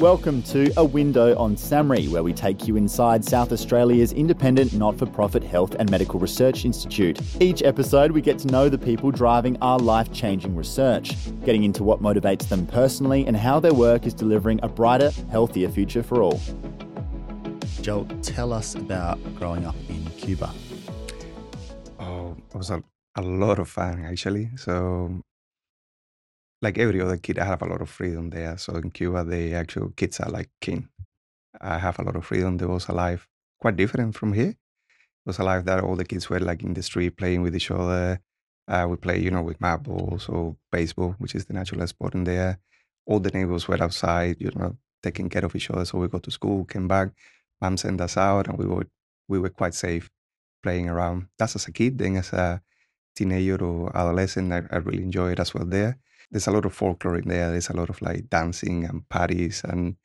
Welcome to A Window on SAHMRI, where we take you inside South Australia's independent not for profit health and medical research institute. Each episode, we get to know the people driving our life changing research, getting into what motivates them personally and how their work is delivering a brighter, healthier future for all. Joel, tell us about growing up in Cuba. Oh, it was a, a lot of fun actually. So like every other kid, I have a lot of freedom there. So in Cuba, the actual kids are like king. I have a lot of freedom. There was a life quite different from here. It was a life that all the kids were like in the street playing with each other. Uh, we play, you know, with marbles or baseball, which is the natural sport in there. All the neighbors were outside, you know, taking care of each other. So we go to school, came back, mom sent us out, and we were we were quite safe playing around. That's as a kid. Then as a teenager or adolescent, I, I really enjoyed it as well there there's a lot of folklore in there. There's a lot of like dancing and parties, and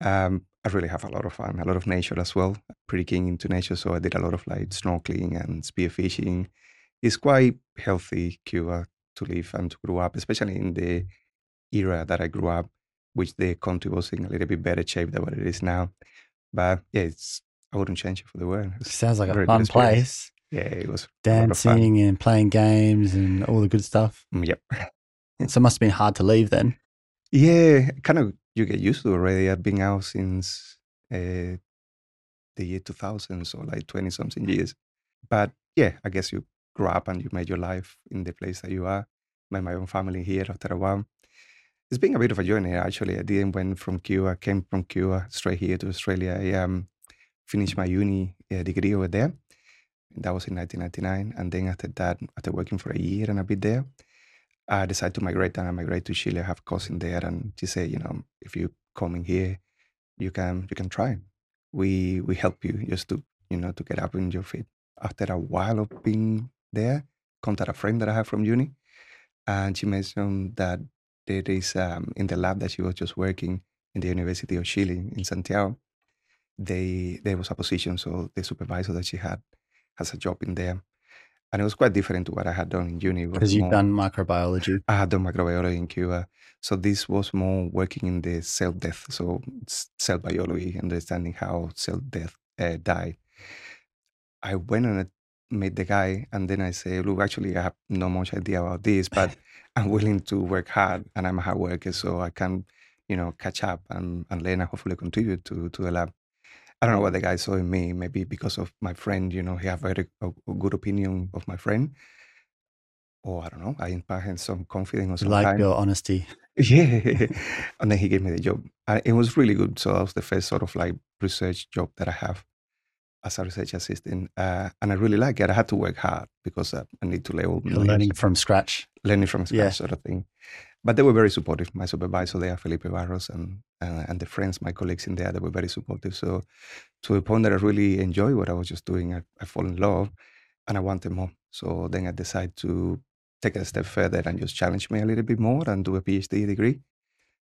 um, I really have a lot of fun. A lot of nature as well. Pretty keen into nature, so I did a lot of like snorkeling and spearfishing. It's quite healthy Cuba to live and to grow up, especially in the era that I grew up, which the country was in a little bit better shape than what it is now. But yeah, it's I wouldn't change it for the world. It Sounds like a fun place. Yeah, it was dancing and playing games and all the good stuff. Mm, yep. So it must have been hard to leave then. Yeah, kind of you get used to already. I've been out since uh, the year 2000, so like 20 something years. But yeah, I guess you grow up and you made your life in the place that you are. Made my own family here after a while. It's been a bit of a journey actually. I didn't went from Cuba, came from Cuba straight here to Australia. I um, finished my uni uh, degree over there. That was in 1999. And then after that, after working for a year and a bit there, I decided to migrate and I migrate to Chile. I have cousin there, and she said, you know, if you coming here, you can you can try. We we help you just to you know to get up in your feet. After a while of being there, contact a friend that I have from uni, and she mentioned that there is um, in the lab that she was just working in the University of Chile in Santiago. They there was a position, so the supervisor that she had has a job in there and it was quite different to what I had done in uni. Because you've done microbiology. I had done microbiology in Cuba, so this was more working in the cell death, so cell biology, understanding how cell death uh, die. I went and met the guy, and then I say, "Look, actually, I have no much idea about this, but I'm willing to work hard, and I'm a hard worker, so I can, you know, catch up and, and learn and hopefully contribute to to the lab." I don't know what the guy saw in me. Maybe because of my friend, you know, he have very a, a good opinion of my friend, or I don't know. I inspired some confidence or Like your honesty. Yeah, and then he gave me the job. And it was really good. So that was the first sort of like research job that I have as a research assistant, uh, and I really like it. I had to work hard because uh, I need to learn. Learning from scratch. Learning from scratch, yeah. sort of thing but they were very supportive. My supervisor there, Felipe Barros, and uh, and the friends, my colleagues in there, they were very supportive. So to a point that I really enjoyed what I was just doing, I, I fall in love, and I wanted more. So then I decided to take it a step further and just challenge me a little bit more and do a PhD degree.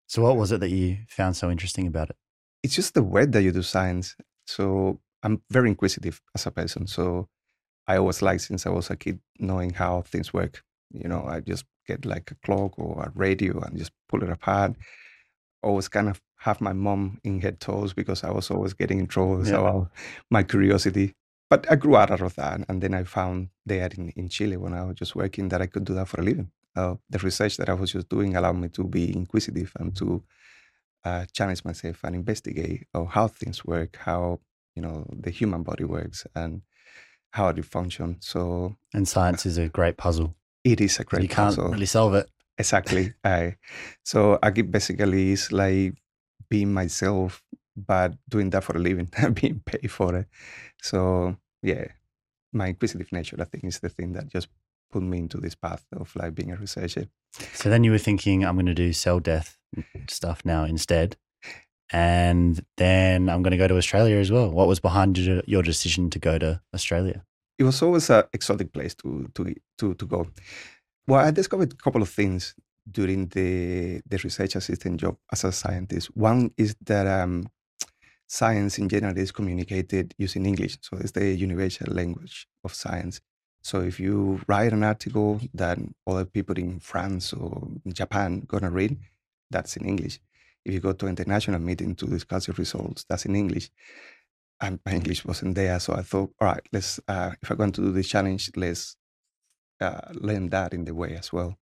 So what was it that you found so interesting about it? It's just the way that you do science. So I'm very inquisitive as a person. So I always like since I was a kid knowing how things work. You know, I just get like a clock or a radio and just pull it apart. Always kind of have my mom in her toes because I was always getting in trouble. Yeah. So my curiosity. But I grew out of that. And then I found there in, in Chile when I was just working that I could do that for a living. Uh, the research that I was just doing allowed me to be inquisitive and to uh, challenge myself and investigate of how things work, how you know the human body works, and how it functions. So, and science is a great puzzle. It is a great. You can't really solve it. Exactly. I, so I basically is like being myself, but doing that for a living, being paid for it. So yeah, my inquisitive nature, I think, is the thing that just put me into this path of like being a researcher. So then you were thinking, I'm going to do cell death stuff now instead. And then I'm going to go to Australia as well. What was behind your decision to go to Australia? It was always an exotic place to to to to go. Well, I discovered a couple of things during the the research assistant job as a scientist. One is that um, science in general is communicated using English, so it's the universal language of science. So if you write an article that other people in France or Japan gonna read, that's in English. if you go to an international meeting to discuss your results, that's in English. And my English wasn't there, so I thought, all right, let's. Uh, if I'm going to do this challenge, let's uh, learn that in the way as well.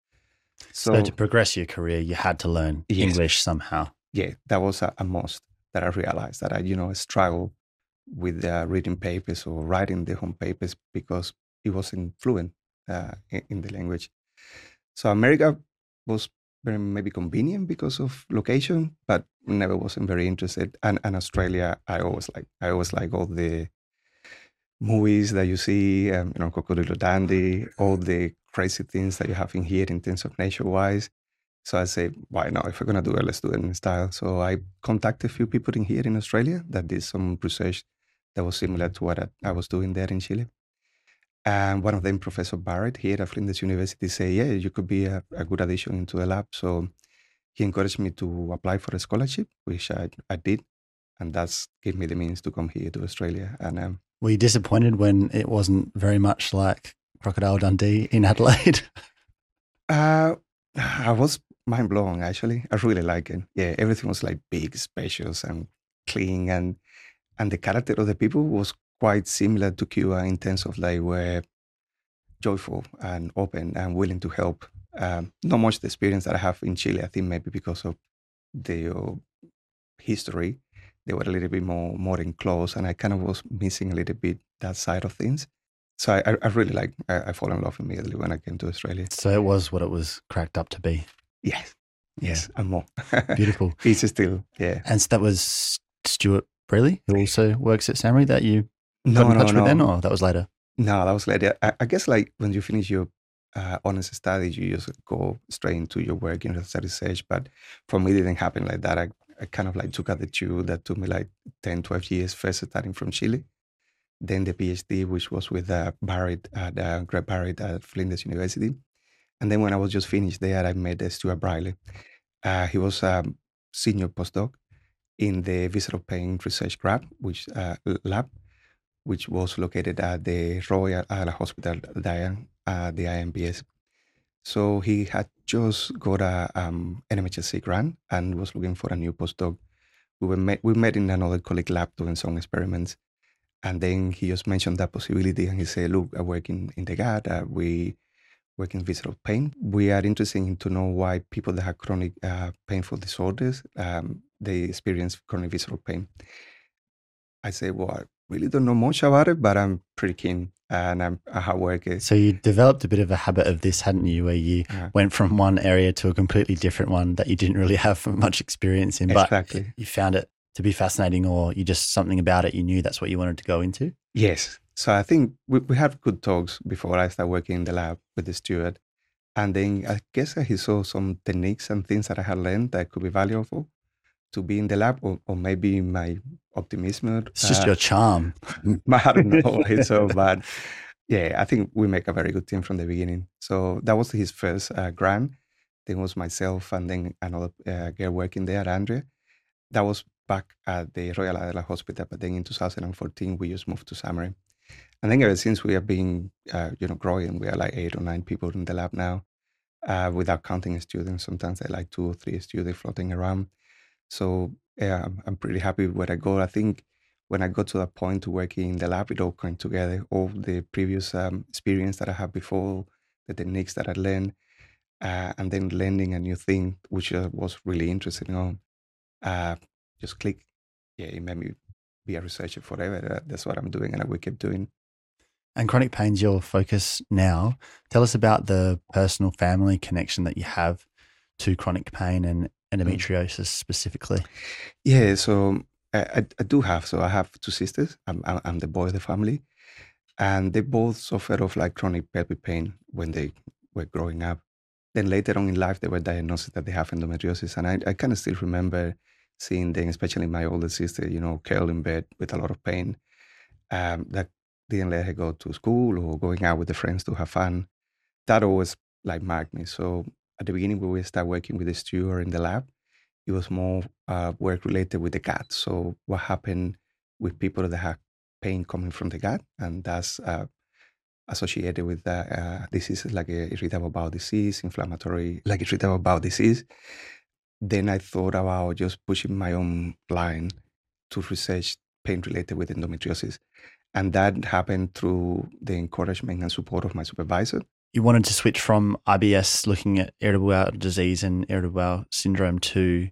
So, so, to progress your career, you had to learn yes, English somehow. Yeah, that was a, a, must that I realized that I, you know, struggle with uh, reading papers or writing the home papers because it wasn't fluent uh, in, in, the language. So America was maybe convenient because of location, but never wasn't very interested. And, and Australia, I always like I always like all the movies that you see, um, you know, Crocodile Dundee, all the crazy things that you have in here in terms of nature wise. So I say, why not? If we're gonna do it, let's do it in style. So I contacted a few people in here in Australia that did some research that was similar to what I, I was doing there in Chile. And one of them, Professor Barritt, here at Flinders University, say, yeah, you could be a, a, good addition into the lab. So he encouraged me to apply for a scholarship, which I, I did. And that's gave me the means to come here to Australia. And um, were you disappointed when it wasn't very much like Crocodile Dundee in Adelaide? uh, I was mind blown, actually. I really like it. Yeah, everything was like big, spacious, and clean. And, and the character of the people was quite similar to Cuba in terms of like were joyful and open and willing to help. Um, not much the experience that I have in Chile. I think maybe because of the uh, history, they were a little bit more more enclosed, and I kind of was missing a little bit that side of things. So I, I really like I, I fall in love immediately when I came to Australia. So it was what it was cracked up to be. Yes, yes, yeah. and more. Beautiful. It's still yeah. And so that was Stuart Brierley, who also works at SAHMRI, that you no, got in no, touch no. with then, or that was later? No, that was later. I, I guess like when you finish your uh, honest studies, you just go straight into your work, in research. But for me, it didn't happen like that. I, I kind of like took out the two that took me like 10, 12 years, first starting from Chile. Then the PhD, which was with uh, Barritt at uh, Greg Barritt at Flinders University. And then when I was just finished there, I met uh, Stuart Brierley. Uh, he was a senior postdoc in the visceral pain research lab, which uh, lab, which was located at the Royal Adelaide Hospital, Diane, uh, the IMVS. So he had just got a um, NHMRC grant and was looking for a new postdoc. We were met, we met in another colleague lab doing some experiments, and then he just mentioned that possibility, and he said, "Look, I work in, in the gut. Uh, we work in visceral pain. We are interested in to know why people that have chronic uh, painful disorders um, they experience chronic visceral pain." I said, "Well, really don't know much about it, but I'm pretty keen and I'm a hard worker. So you developed a bit of a habit of this, hadn't you, where you uh-huh. went from one area to a completely different one that you didn't really have much experience in, but exactly. you found it to be fascinating or you just something about it, you knew that's what you wanted to go into? Yes. So I think we, we had good talks before I started working in the lab with the Stuart. And then I guess he saw some techniques and things that I had learned that could be valuable to be in the lab, or, or maybe my optimism. It's just uh, your charm. I don't know. it's so bad. Yeah, I think we make a very good team from the beginning. So that was his first uh, grant. Then was myself and then another uh, girl working there, Andrea. That was back at the Royal Adelaide Hospital. But then in 2014, we just moved to SAHMRI. And then ever since we have been, uh, you know, growing, we are like eight or nine people in the lab now, uh, without counting students. Sometimes I like two or three students floating around. So yeah, I'm, I'm pretty happy with where I go. I think when I got to that point to working in the lab, it all came together. All the previous um, experience that I had before, the techniques that I learned, uh, and then learning a new thing, which uh, was really interesting on, uh, just click. Yeah, it made me be a researcher forever. That's what I'm doing, and I will keep doing. And chronic pain's your focus now. Tell us about the personal family connection that you have to chronic pain and. Endometriosis specifically? Yeah, so I, I, do have. So I have two sisters. I'm, I'm the boy of the family, and they both suffered of like chronic pelvic pain when they were growing up. Then later on in life, they were diagnosed that they have endometriosis, and I, I kind of still remember seeing them, especially my older sister, you know, curled in bed with a lot of pain. Um, that didn't let her go to school or going out with the friends to have fun. That always like marked me. So at the beginning when we started working with the Stuart in the lab, it was more uh, work related with the gut. So what happened with people that have pain coming from the gut, and that's uh, associated with uh, uh, diseases like a irritable bowel disease, inflammatory, like irritable bowel disease. then I thought about just pushing my own line to research pain related with endometriosis. And that happened through the encouragement and support of my supervisor. You wanted to switch from IBS, looking at irritable bowel disease and irritable bowel syndrome, to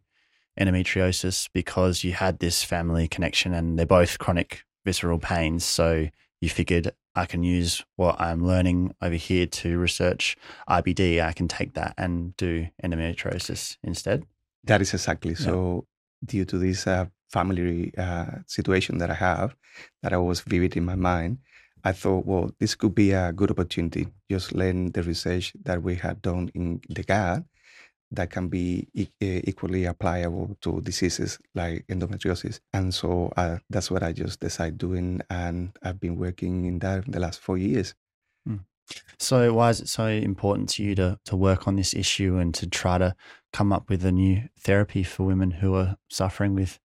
endometriosis because you had this family connection and they're both chronic visceral pains. So you figured I can use what I'm learning over here to research IBD. I can take that and do endometriosis instead. That is exactly yeah. so. Due to this uh, family uh, situation that I have, that I was vivid in my mind, I thought, well, this could be a good opportunity. Just learn the research that we had done in the gut that can be e- equally applicable to diseases like endometriosis. And so uh, that's what I just decided doing. And I've been working in that in the last four years. Mm. So why is it so important to you to, to work on this issue and to try to come up with a new therapy for women who are suffering with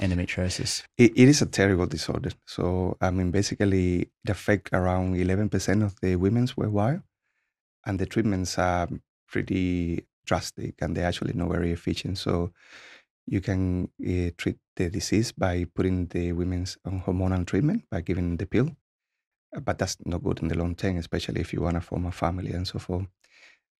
endometriosis? it, it is a terrible disorder. So, I mean, basically, it affects around 11% of the women's worldwide. And the treatments are pretty drastic and they're actually not very efficient. So you can uh, treat the disease by putting the women's on hormonal treatment by giving the pill, but that's not good in the long term, especially if you want to form a family and so forth.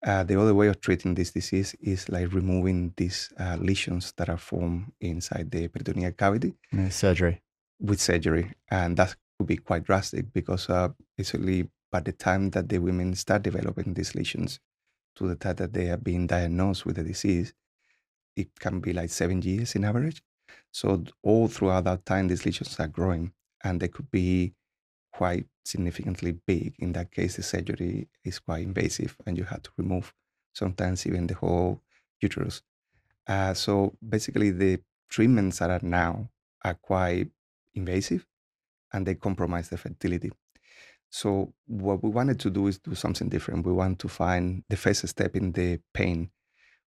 Uh, the other way of treating this disease is like removing these uh, lesions that are formed inside the peritoneal cavity. Yeah, surgery. With surgery. And that could be quite drastic because uh, basically by the time that the women start developing these lesions, to the time that they have been diagnosed with the disease, it can be like seven years in average. So all throughout that time, these lesions are growing, and they could be quite significantly big. In that case, the surgery is quite invasive, and you have to remove sometimes even the whole uterus. Uh, so basically, the treatments that are now are quite invasive, and they compromise the fertility. So what we wanted to do is do something different. We want to find the first step in the pain,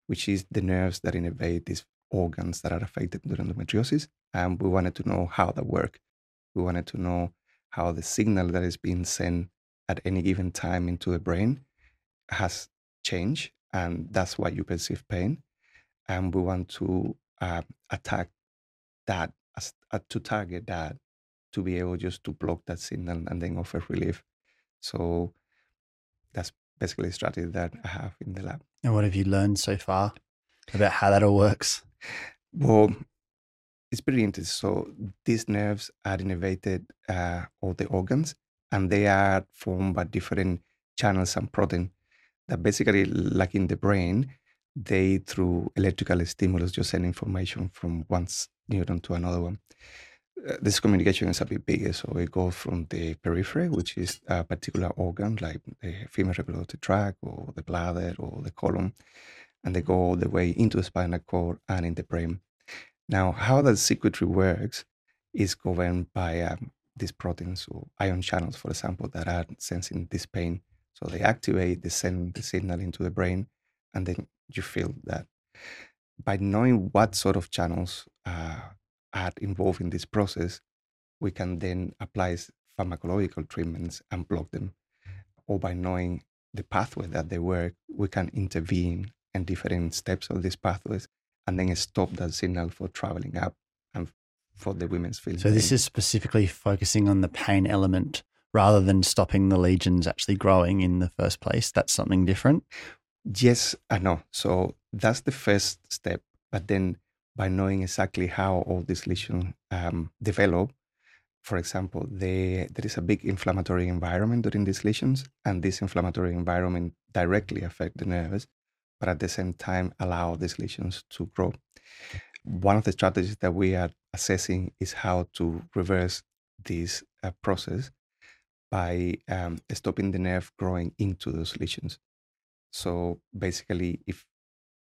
which is the nerves that innervate these organs that are affected during endometriosis. And we wanted to know how that work. We wanted to know how the signal that is being sent at any given time into the brain has changed, and that's why you perceive pain. And we want to uh, attack that, uh, to target that to be able just to block that signal and then offer relief. So that's basically a strategy that I have in the lab. And what have you learned so far about how that all works? Well, it's pretty interesting. So these nerves are innervated uh, all the organs, and they are formed by different channels and protein that basically, like in the brain, they through electrical stimulus just send information from one neuron to another one. Uh, this communication is a bit bigger. So it goes from the periphery, which is a particular organ like the female reproductive tract or the bladder or the colon, and they go all the way into the spinal cord and in the brain. Now, how that circuitry works is governed by um, these proteins or ion channels, for example, that are sensing this pain. So they activate, they send the signal into the brain, and then you feel that. By knowing what sort of channels uh, are involved in this process, we can then apply pharmacological treatments and block them. Or by knowing the pathway that they work, we can intervene in different steps of these pathways and then stop that signal for traveling up and for the women's feeling. So this is specifically focusing on the pain element rather than stopping the lesions actually growing in the first place. That's something different. Yes and no. So that's the first step. But then by knowing exactly how all these lesions um, develop. For example, they, there is a big inflammatory environment during these lesions, and this inflammatory environment directly affect the nerves, but at the same time allow these lesions to grow. One of the strategies that we are assessing is how to reverse this uh, process by um, stopping the nerve growing into those lesions. So basically, if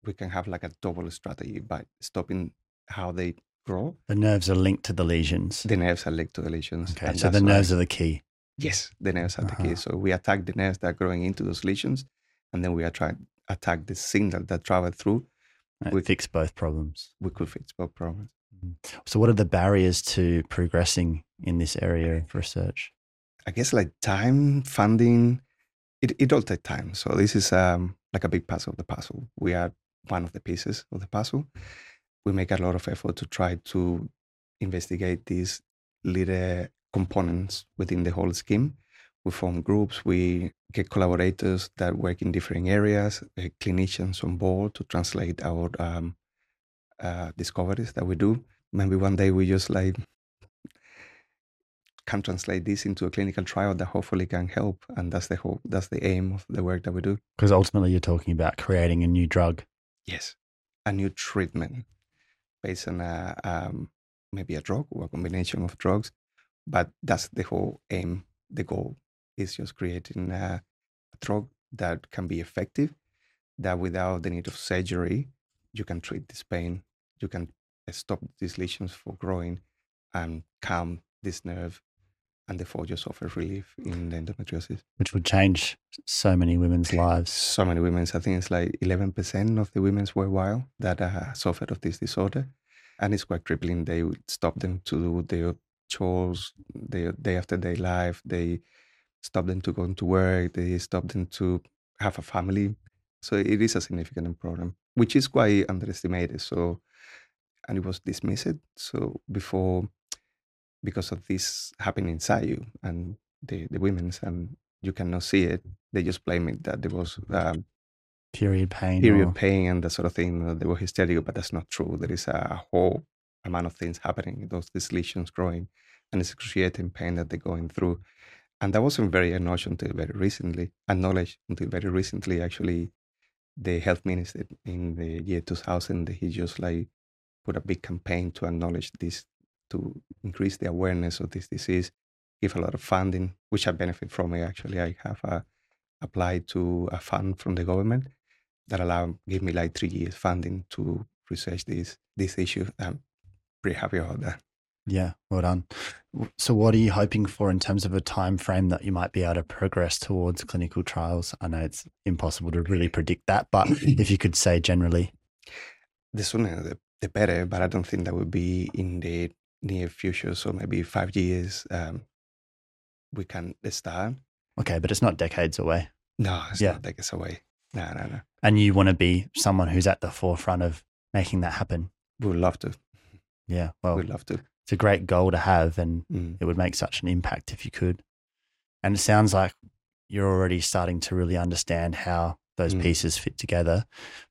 we can have like a double strategy by stopping how they grow. The nerves are linked to the lesions. The nerves are linked to the lesions. Okay, so the nerves are the key. Yes, the nerves are uh-huh. the key. Uh-huh. So we attack the nerves that are growing into those lesions, and then we are trying attack the signal that travel through. we fix both problems. We could fix both problems. Mm-hmm. So, what are the barriers to progressing in this area of research? I guess like time, funding. It it all takes time. So this is um, like a big puzzle of the puzzle. We are one of the pieces of the puzzle. We make a lot of effort to try to investigate these little components within the whole scheme. We form groups, we get collaborators that work in different areas, uh, clinicians on board to translate our um, uh, discoveries that we do. Maybe one day we just like can translate this into a clinical trial that hopefully can help, and that's the hope. That's the aim of the work that we do. Because ultimately, you're talking about creating a new drug. Yes, a new treatment based on a, um, maybe a drug or a combination of drugs, but that's the whole aim. The goal is just creating a, a drug that can be effective, that without the need of surgery, you can treat this pain, you can stop these lesions from growing, and calm this nerve and therefore just offer relief in the endometriosis. Which would change so many women's lives. So many women's. I think it's like 11% of the women's worldwide that uh, suffered of this disorder. And it's quite crippling. They would stop them to do their chores, their day after day life. They stop them to go into work. They stop them to have a family. So it is a significant problem, which is quite underestimated. So, and it was dismissed. So before because of this happening inside you and the, the women's and you cannot see it they just blame it that there was um, period pain period or... pain and that sort of thing they were hysterical but that's not true there is a whole amount of things happening those these lesions growing and it's excruciating pain that they're going through and that wasn't very acknowledged until very recently acknowledged until very recently actually the health minister in the year 2000 he just like put a big campaign to acknowledge this to increase the awareness of this disease, give a lot of funding, which I benefit from. it. actually, I have uh, applied to a fund from the government that allowed, gave me like three years funding to research this this issue. I'm pretty happy about that. Yeah, well done. So, what are you hoping for in terms of a time frame that you might be able to progress towards clinical trials? I know it's impossible to really predict that, but if you could say generally, the sooner the, the better. But I don't think that would be in the near future, so maybe five years, um, we can start. Okay, but it's not decades away. No, it's yeah. not decades away. No, no, no. And you want to be someone who's at the forefront of making that happen. We would love to. Yeah, well, we'd love to. It's a great goal to have, and mm. it would make such an impact if you could. And it sounds like you're already starting to really understand how those mm. pieces fit together.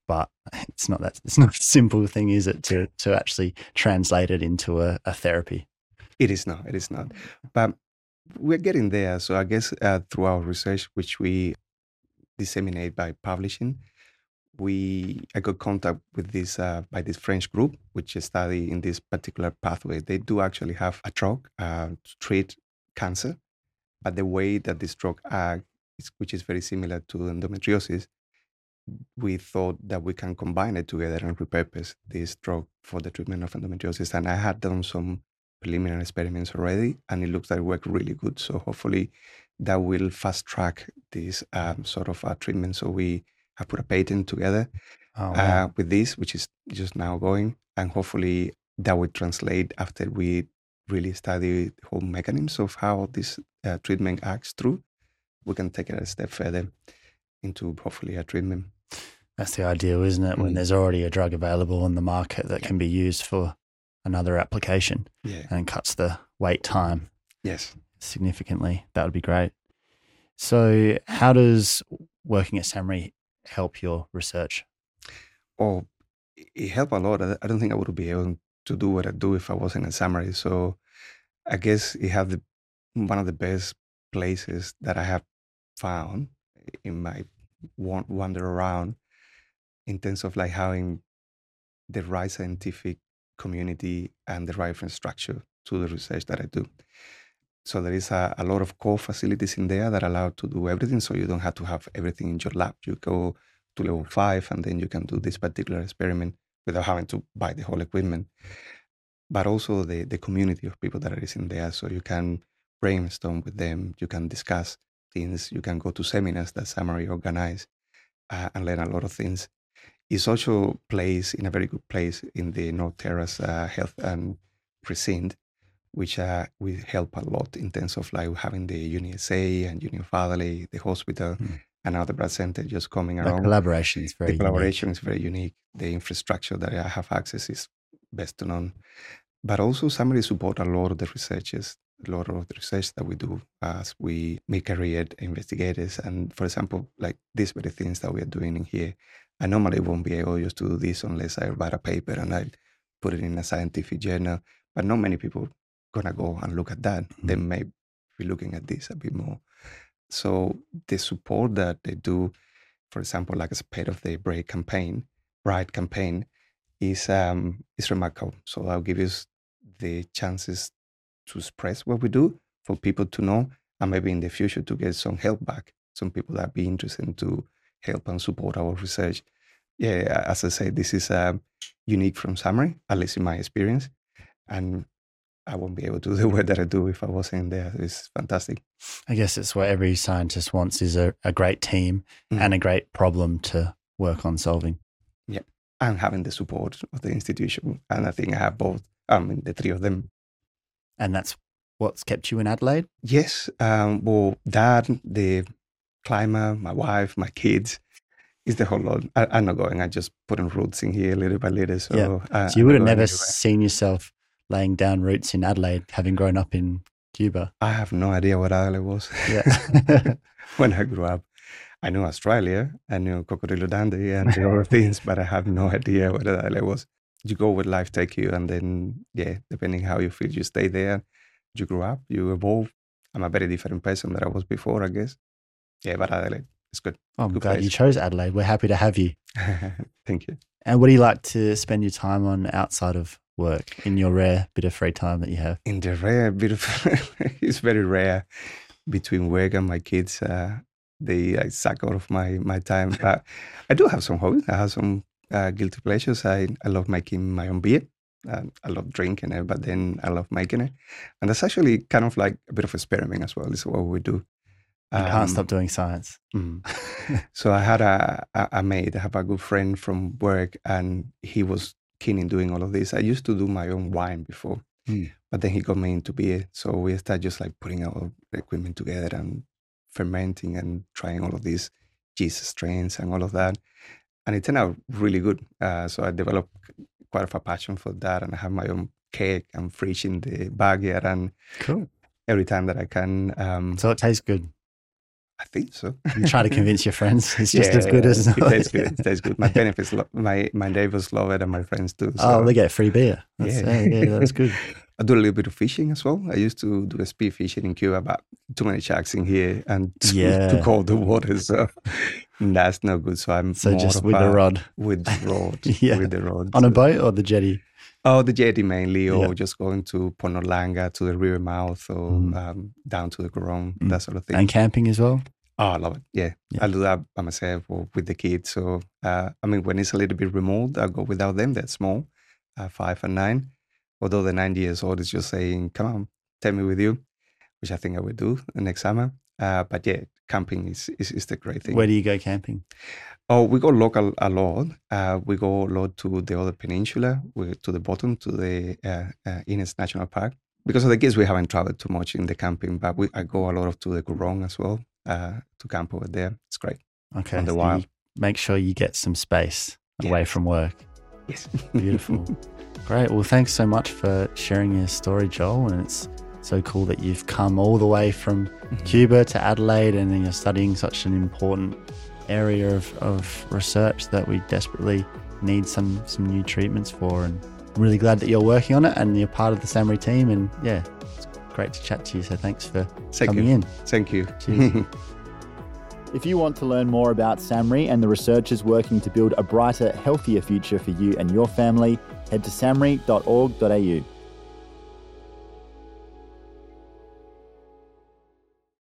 But it's not that it's not a simple thing, is it, to to actually translate it into a, a therapy? It is not. It is not. But we're getting there. So I guess uh, through our research, which we disseminate by publishing, we I got contact with this uh, by this French group, which is study in this particular pathway. They do actually have a drug uh, to treat cancer, but the way that this drug acts, which is very similar to endometriosis, we thought that we can combine it together and repurpose this drug for the treatment of endometriosis. And I had done some preliminary experiments already, and it looks like it worked really good. So hopefully, that will fast track this um, sort of uh, treatment. So we have put a patent together oh, wow. uh, with this, which is just now going, and hopefully that will translate after we really study the whole mechanisms of how this uh, treatment acts through. We can take it a step further into hopefully a treatment. That's the ideal, isn't it? Mm. When there's already a drug available on the market that can be used for another application yeah. and cuts the wait time yes significantly. That would be great. So, how does working at SAHMRI help your research? Oh, it helped a lot. I don't think I would be able to do what I do if I wasn't at SAHMRI. So, I guess it had the, one of the best places that I have found in my wander around in terms of like having the right scientific community and the right infrastructure to the research that I do. So there is a, a lot of core facilities in there that allow to do everything. So you don't have to have everything in your lab. You go to level five and then you can do this particular experiment without having to buy the whole equipment. But also the, the community of people that is in there. So you can brainstorm with them, you can discuss things, you can go to seminars that SAHMRI organize uh, and learn a lot of things is also placed in a very good place in the North Terrace uh, Health and Precinct, which uh, will help a lot in terms of like having the UniSA and Union Family, the hospital, mm. another placenta just coming around. collaboration is very the unique. collaboration is very unique. The infrastructure that I have access is best to none. But also, somebody support a lot of the researches, a lot of the research that we do as we make career investigators. And for example, like these very things that we are doing in here, I normally won't be able just to do this unless I write a paper and I put it in a scientific journal. But not many people gonna go and look at that. They Mhm. may be looking at this a bit more. So the support that they do, for example, like as part of the Bright campaign, Bright campaign, is um is remarkable. So I'll give you the chances to express what we do for people to know, and maybe in the future to get some help back. Some people that be interested to help and support our research. Yeah, as I say, this is um, unique from SAHMRI, at least in my experience, and I won't be able to do the work that I do if I wasn't there. It's fantastic. I guess it's what every scientist wants is a, a great team Mhm. and a great problem to work on solving. Yeah. And having the support of the institution. And I think I have both. I mean, the three of them. And that's what's kept you in Adelaide. Yes. Um, well, dad, the climber, my wife, my kids. It's the whole lot. I, I'm not going. I just putting roots in here little by little. So, Yeah. uh, So you I'm would have never anywhere. seen yourself laying down roots in Adelaide, having grown up in Cuba. I have no idea what Adelaide was. Yeah. when I grew up. I knew Australia, I knew Cocodrilo Dundee and the other things, but I have no idea what Adelaide was. You go where life take you, and then, yeah, depending how you feel, you stay there. You grow up, you evolve. I'm a very different person than I was before, I guess. Yeah, but Adelaide, it's good. Oh, I'm Good glad you chose Adelaide. We're happy to have you. Thank you. And what do you like to spend your time on outside of work in your rare bit of free time that you have? in the rare bit of it's very rare between work and my kids uh they like suck out of my my time. But i do have some hobbies. I have some uh, guilty pleasures. I i love making my own beer. Uh, i love drinking it but then i love making it. And that's actually kind of like a bit of experiment as well. Is what we do. You Um, can't stop doing science. Mm. so I had a, a, a mate, I have a good friend from work, and he was keen in doing all of this. I used to do my own wine before, Mm. but then he got me into beer. So we started just like putting our equipment together and fermenting and trying all of these yeast strains and all of that. And it turned out really good. Uh, so I developed quite of a passion for that, and I have my own cake and fridge in the backyard. And Cool. every time that I can, um, So it tastes good. I think so. You try to convince your friends it's just as good as it tastes good. It tastes good. My benefits, lo- my my neighbors love it, and my friends too. So Oh, they get free beer. That's, yeah. yeah, that's good. I do a little bit of fishing as well. I used to do a speed fishing in Cuba, but too many sharks in here and too, Yeah. too cold the water, so that's no good. So I'm So more just with the a- rod with the rod, Yeah. with the rod on a boat or the jetty. Oh, the jetty mainly, or Yeah. just going to Port Noarlunga to the river mouth, or Mm. um, down to the Coorong, Mm. that sort of thing. And camping as well. Oh, I love it. Yeah. Yeah. I do that by myself or with the kids. So, uh, I mean, when it's a little bit remote, I'll go without them. They're small, uh, five and nine. Although the nine years old is just saying, come on, take me with you, which I think I will do the next summer. Uh, but yeah, camping is, is, is the great thing. Where do you go camping? Oh, we go local a lot. Uh, we go a lot to the other peninsula, we, to the bottom, to the uh, uh, Innes National Park. Because of the kids, we haven't traveled too much in the camping, but we, I go a lot of to the Coorong as well, uh, to camp over there. It's great. Okay. On the so wild. make sure you get some space Yeah. away from work. Yes. Beautiful. Great. Well, thanks so much for sharing your story, Joel. And it's so cool that you've come all the way from Mhm. Cuba to Adelaide and then you're studying such an important area of, of research that we desperately need some, some new treatments for. And I'm really glad that you're working on it and you're part of the SAHMRI team. And yeah, it's great to chat to you. So thanks for Thank coming you. in. Thank you. If you want to learn more about SAHMRI and the researchers working to build a brighter, healthier future for you and your family, head to sahmri.org.au.